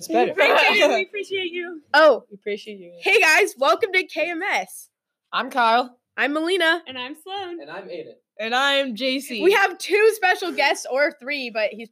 That's better. Thank you. We appreciate you. Oh, We appreciate you. hey guys, welcome to KMS. I'm Kyle. I'm Melina. And I'm Sloan. And I'm Aiden. And I'm JC. We have two special guests, or three, but he's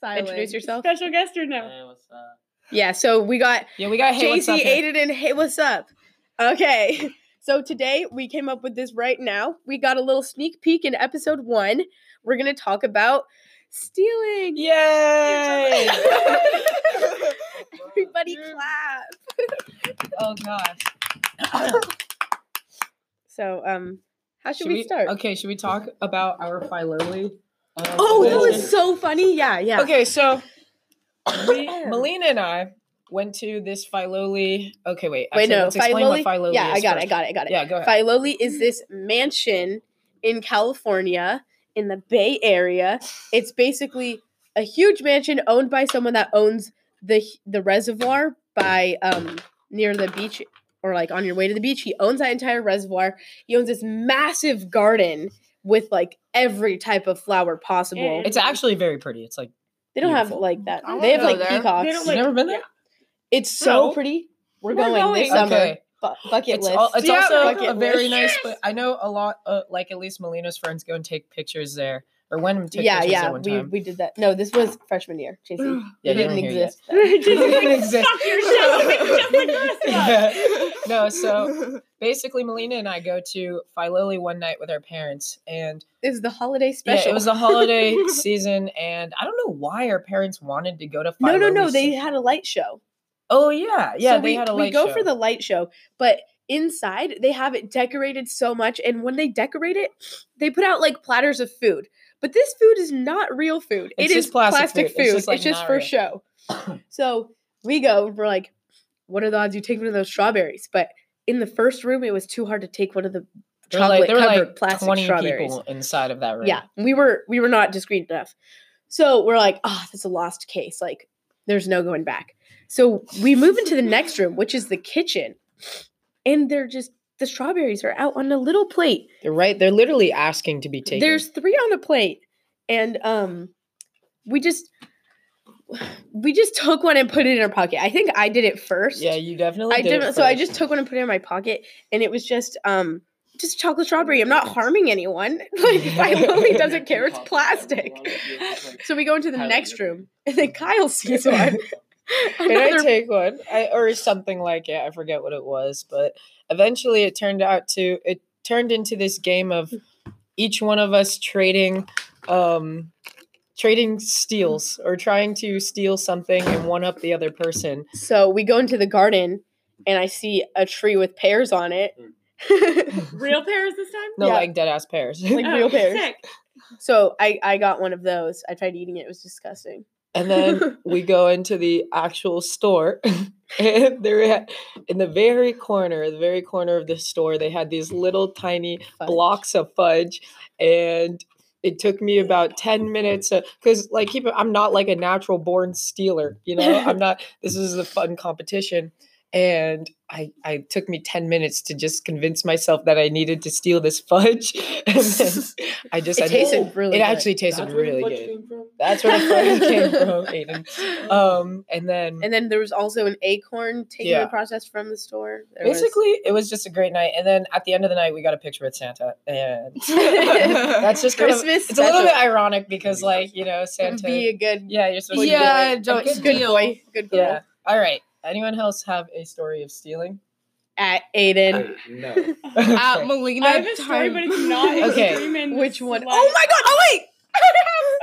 silent. introduce yourself. Special guest or no? Hey, what's up? Yeah, so we got Yeah, we got hey, JC. Aiden, and Hey, what's up? Okay, so today we came up with this right now. We got a little sneak peek in episode one. We're gonna talk about stealing. Yay! Everybody clap. oh gosh. So, um, how should, Should we, start? Okay, should we talk about our Filoli? um, Oh, that was so funny. Yeah, yeah. Okay, so we, Melina and I went to this Filoli. Okay, wait. Wait, no, let's explain what Filoli. Filoli Yeah, is I got it. I got it. I got it. Yeah, go ahead. Filoli is this mansion in California in the Bay Area. It's basically a huge mansion owned by someone that owns the the reservoir by um near the beach or like on your way to the beach. He owns that entire reservoir. He owns this massive garden with like every type of flower possible. And- It's actually very pretty. It's like they don't have like that. They have like there. peacocks. They don't you've never been there. it's so No. pretty. We're, We're going, this summer. Okay. Bu- bucket It's, list. al- it's Yeah, also a very list. nice. But I know a lot. Uh, like at least Melina's friends go and take pictures there, or when took yeah, pictures yeah, we, time. we did that. No, this was freshman year, JC. Yeah, it didn't weren't here yet. exist. Just Didn't exist. suck your shit, just like the rest of us. Yeah. No, so basically, Melina and I go to Filoli one night with our parents, and This is the holiday special. yeah, it was the holiday season, and I don't know why our parents wanted to go to. Filoli no, no, no. so- They had a light show. Oh yeah, yeah. So they we, had a we go show. for the light show, but inside they have it decorated so much, and when they decorate it, they put out like platters of food. But this food is not real food. It's It is plastic plastic, food. It's just, like, it's just for real. show. so we go. We're like, what are the odds you take one of those strawberries? But in the first room, it was too hard to take one of the There chocolate like, covered like plastic twenty strawberries. people inside of that room. Yeah, we were we were not discreet enough. So we're like, oh, that's a lost case. Like, there's no going back. So we move into the next room, which is the kitchen, and they're just the strawberries are out on a little plate. they're right. They're literally asking to be taken. There's three on a plate, and um, we just we just took one and put it in our pocket. I think I did it first. yeah, you definitely. I did it didn't. So I just took one and put it in my pocket, and it was just um just chocolate strawberry. I'm not harming anyone. Like my Lily doesn't care. It's plastic. So we go into the next room, and then Kyle sees one. Can I take one? I, or something like it. I forget what it was, but eventually it turned out to it turned into this game of each one of us trading um trading steals or trying to steal something and one up the other person. so we go into the garden, and I see a tree with pears on it. Real pears this time? No, Yeah. like dead ass pears. Like Oh, real pears. Sick. so I I got one of those. I tried eating it. It was disgusting. And then we go into the actual store and they're at, in the very corner the very corner of the store they had these little tiny Fudge. blocks of fudge and it took me about 10 minutes because like keep it i'm not like a natural born stealer you know i'm not this is a fun competition and I, I took me 10 minutes to just convince myself that I needed to steal this fudge. And then I just It I tasted really It good. actually tasted That's really good. Came from? That's where the fudge came from, Aiden. Um, and then And then there was also an acorn taking Yeah. the process from the store. There was- basically it was just a great night. And then at the end of the night, we got a picture with Santa, and that's just kind of Christmas. it's a little bit ironic because like you know Santa. Be a good, yeah, you're supposed yeah, to be don't a good, good boy, good girl. Yeah. All right. Anyone else have a story of stealing? At Aiden. I- no. At Okay. Melina. I have a story, but it's not Okay. Which one? slut. Oh my god! Oh wait.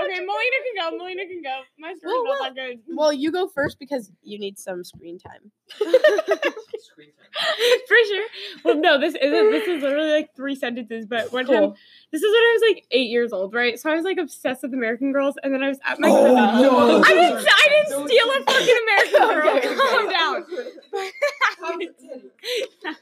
Okay, Melina can go. Melina can go. My story's Well, not well, that good. Well, you go first because you need some screen time. Screen time. For sure. Well, no, this isn't. This is literally like three sentences. But one time, this is when I was like eight years old, right? So I was like obsessed with American Girls, and then I was at my. Oh, no. I didn't. I didn't steal a fucking American Girl. Okay, okay. Calm down.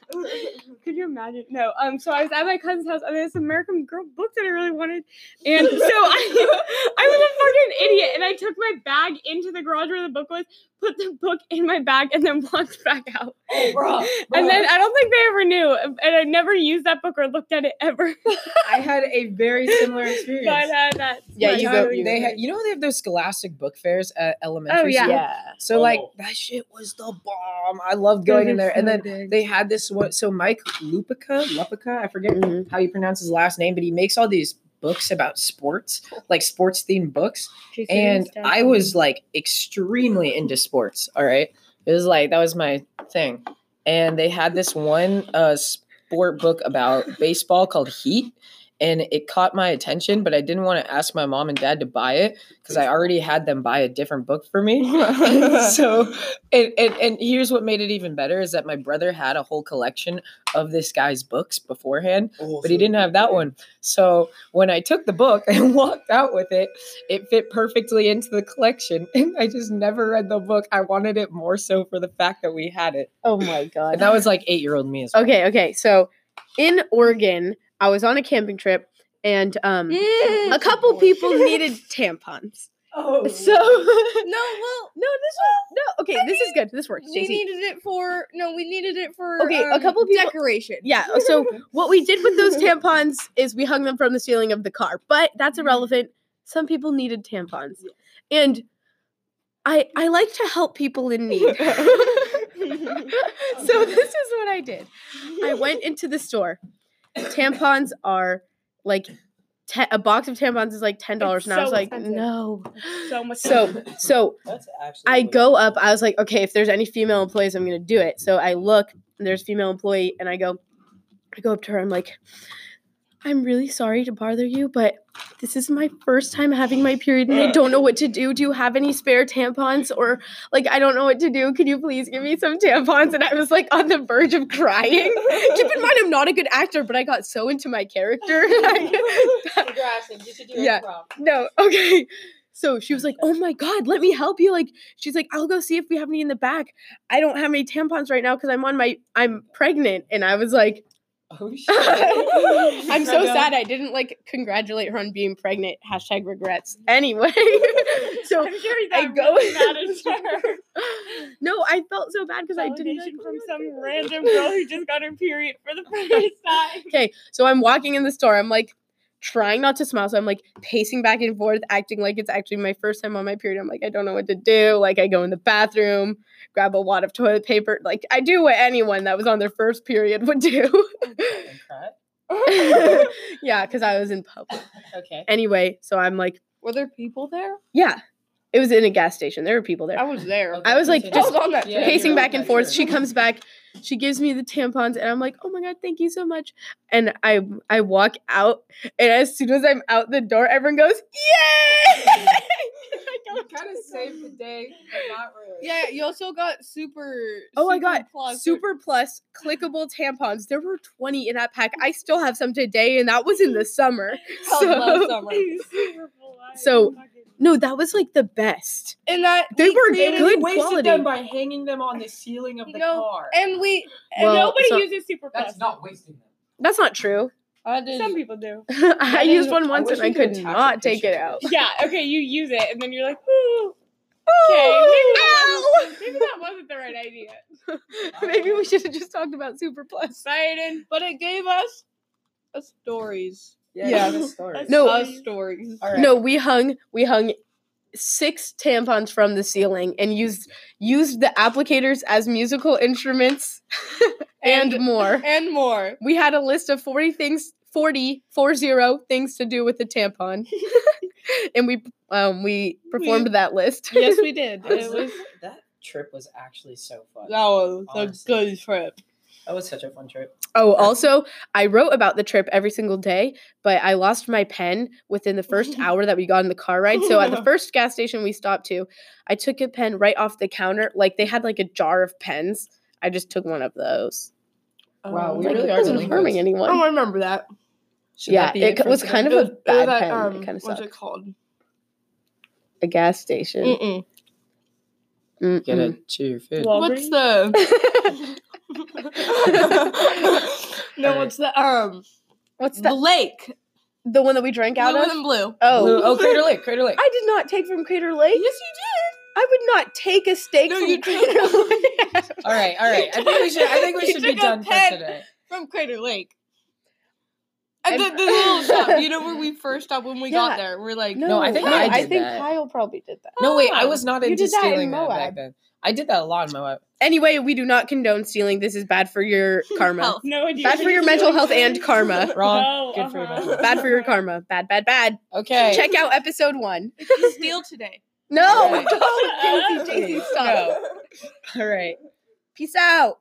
Could you imagine. No, um, so I was at my cousin's house and there's some American Girl book that I really wanted, and so I, I was a fucking idiot, and I took my bag into the garage where the book was, put the book in my bag, and then walked back out. Oh, bro. And then I don't think they ever knew, and I never used that book or looked at it ever. I had a very similar experience. but uh, that's Yeah, you go- they had, you know, they have those Scholastic book fairs at elementary Oh, yeah. school. Yeah. So like Oh. that shit was the bomb. I loved going in there. And then they had this one. So Mike Lupica, Lupica, I forget Mhm. how you pronounce his last name, but he makes all these books about sports, like sports themed books. And I was like extremely into sports. All right. It was like that was my thing. And they had this one uh sport book about baseball called Heat. And it caught my attention, but I didn't want to ask my mom and dad to buy it because I already had them buy a different book for me. so and, and and here's what made it even better is that my brother had a whole collection of this guy's books beforehand but he didn't have that one so when i took the book and walked out with it it fit perfectly into the collection and i just never read the book i wanted it more so for the fact that we had it Oh my god. and that was like eight year old me as well. Okay, okay. So in Oregon, I was on a camping trip and um a couple people needed tampons. oh So No, well, no, this was no. Okay, this is good. This works. we JC. needed it for no, we needed it for Okay, a um, couple people- decoration. Yeah. So what we did with those tampons is we hung them from the ceiling of the car, but that's irrelevant. Some people needed tampons, and I I like to help people in need. so this is what I did. I went into the store. Tampons are like te- a box of tampons is like ten dollars, It's and I was like, expensive. no. so much. So so that's I go up. I was like, okay, if there's any female employees, I'm gonna do it. So I look, and there's female employee, and I go, I go up to her. I'm like, I'm really sorry to bother you, but this is my first time having my period, and I don't know what to do. Do you have any spare tampons, or like I don't know what to do? Can you please give me some tampons? And I was like on the verge of crying. Keep in mind, I'm not a good actor, but I got so into my character. Yeah. No, okay. So she was like, "Oh my god, let me help you." Like she's like, "I'll go see if we have any in the back." I don't have any tampons right now because I'm on my I'm pregnant, and I was like, oh shit "I'm so sad I didn't like congratulate her on being pregnant." Hashtag regrets. Anyway, so I'm sure I I go- go mad at her. no, I felt so bad because I didn't like, from "Oh some God." random girl who just got her period for the first time. Okay, so I'm walking in the store. I'm like trying not to smile. So I'm like pacing back and forth, acting like it's actually my first time on my period. I'm like, I don't know what to do. Like, I go in the bathroom, grab a wad of toilet paper. Like, I do what anyone that was on their first period would do. yeah, because I was in public. okay Anyway, so I'm like, Were there people there? yeah, it was in a gas station. There were people there. I was there. Okay, I was like just I was on that Yeah, pacing back and forth. sure. She comes back. She gives me the tampons, and I'm like, "Oh my god, thank you so much!" And I I walk out, and as soon as I'm out the door, everyone goes, "Yay!" I kind of saved the day but not really Yeah, you also got super. Oh, I super got plus. Super Plus clickable tampons. There were 20 in that pack. I still have some today, and that was in the summer. Hell, last So, summer. So- oh no, that was like the best. and that They we were created- good wasted quality. them by hanging them on the ceiling of the No, car and we. Well, Nobody so- uses super plus. That's not wasting them. That's not true. I did. Some people do. I didn't- used one once wish and I could could attach a not take it out. Yeah, okay, you use it and then you're like, ooh. Okay, maybe that, Ow! wasn't, maybe that wasn't the right idea. Maybe we should have just talked about Super Plus. Biden. but it gave us a stories. Yeah. the story. No. Stories. All right. No, we hung we hung six tampons from the ceiling and used used the applicators as musical instruments and, And- more. And more. We had a list of 40 things 40 40 things to do with the tampon. and we um we performed We- that list. Yes, we did. That It was- was. that trip was actually so fun. That was Honestly. a good trip. That was such a fun trip. Oh, also, I wrote about the trip every single day, but I lost my pen within the first hour that we got in the car ride. So at the first gas station we stopped to, I took a pen right off the counter. Like they had like a jar of pens. I just took one of those. Wow, we Like, really are wasn't delinquents. harming I anyone. don't remember that. Should yeah, that be it was kind of a was- it was bad at, pen. um, it kind of what's sucked. it called? A gas station. Mm-mm. Get Mm-mm. it to your food. What's the? No, Alright. what's the um What's the the lake? the one that we drank out Blue of? and blue. Oh, Blue- oh, Crater Lake, Crater Lake. I did not take from Crater Lake. Yes, you did. I would not take a steak No, from you Crater Lake. All right, all right. I think we should. I think we You should be took a done for pen. today. from Crater Lake. And And- the, the little stop, you know where we first stopped when we Yeah. got there. We're like, No, I think I I did think that. Kyle probably did that. No, wait. I Oh, was not you into did that in stealing that back Moab. then. I did that a lot in Moab. Anyway, we do not condone stealing. This is bad for your karma. Health. No idea. Bad for your mental health and karma. Wrong. No, Good for your uh-huh. mental health. Bad for your karma. Bad, bad, bad. Okay. Check out episode one. steal today. No, Right. don't, Casey, Casey, stop. All right. Peace out.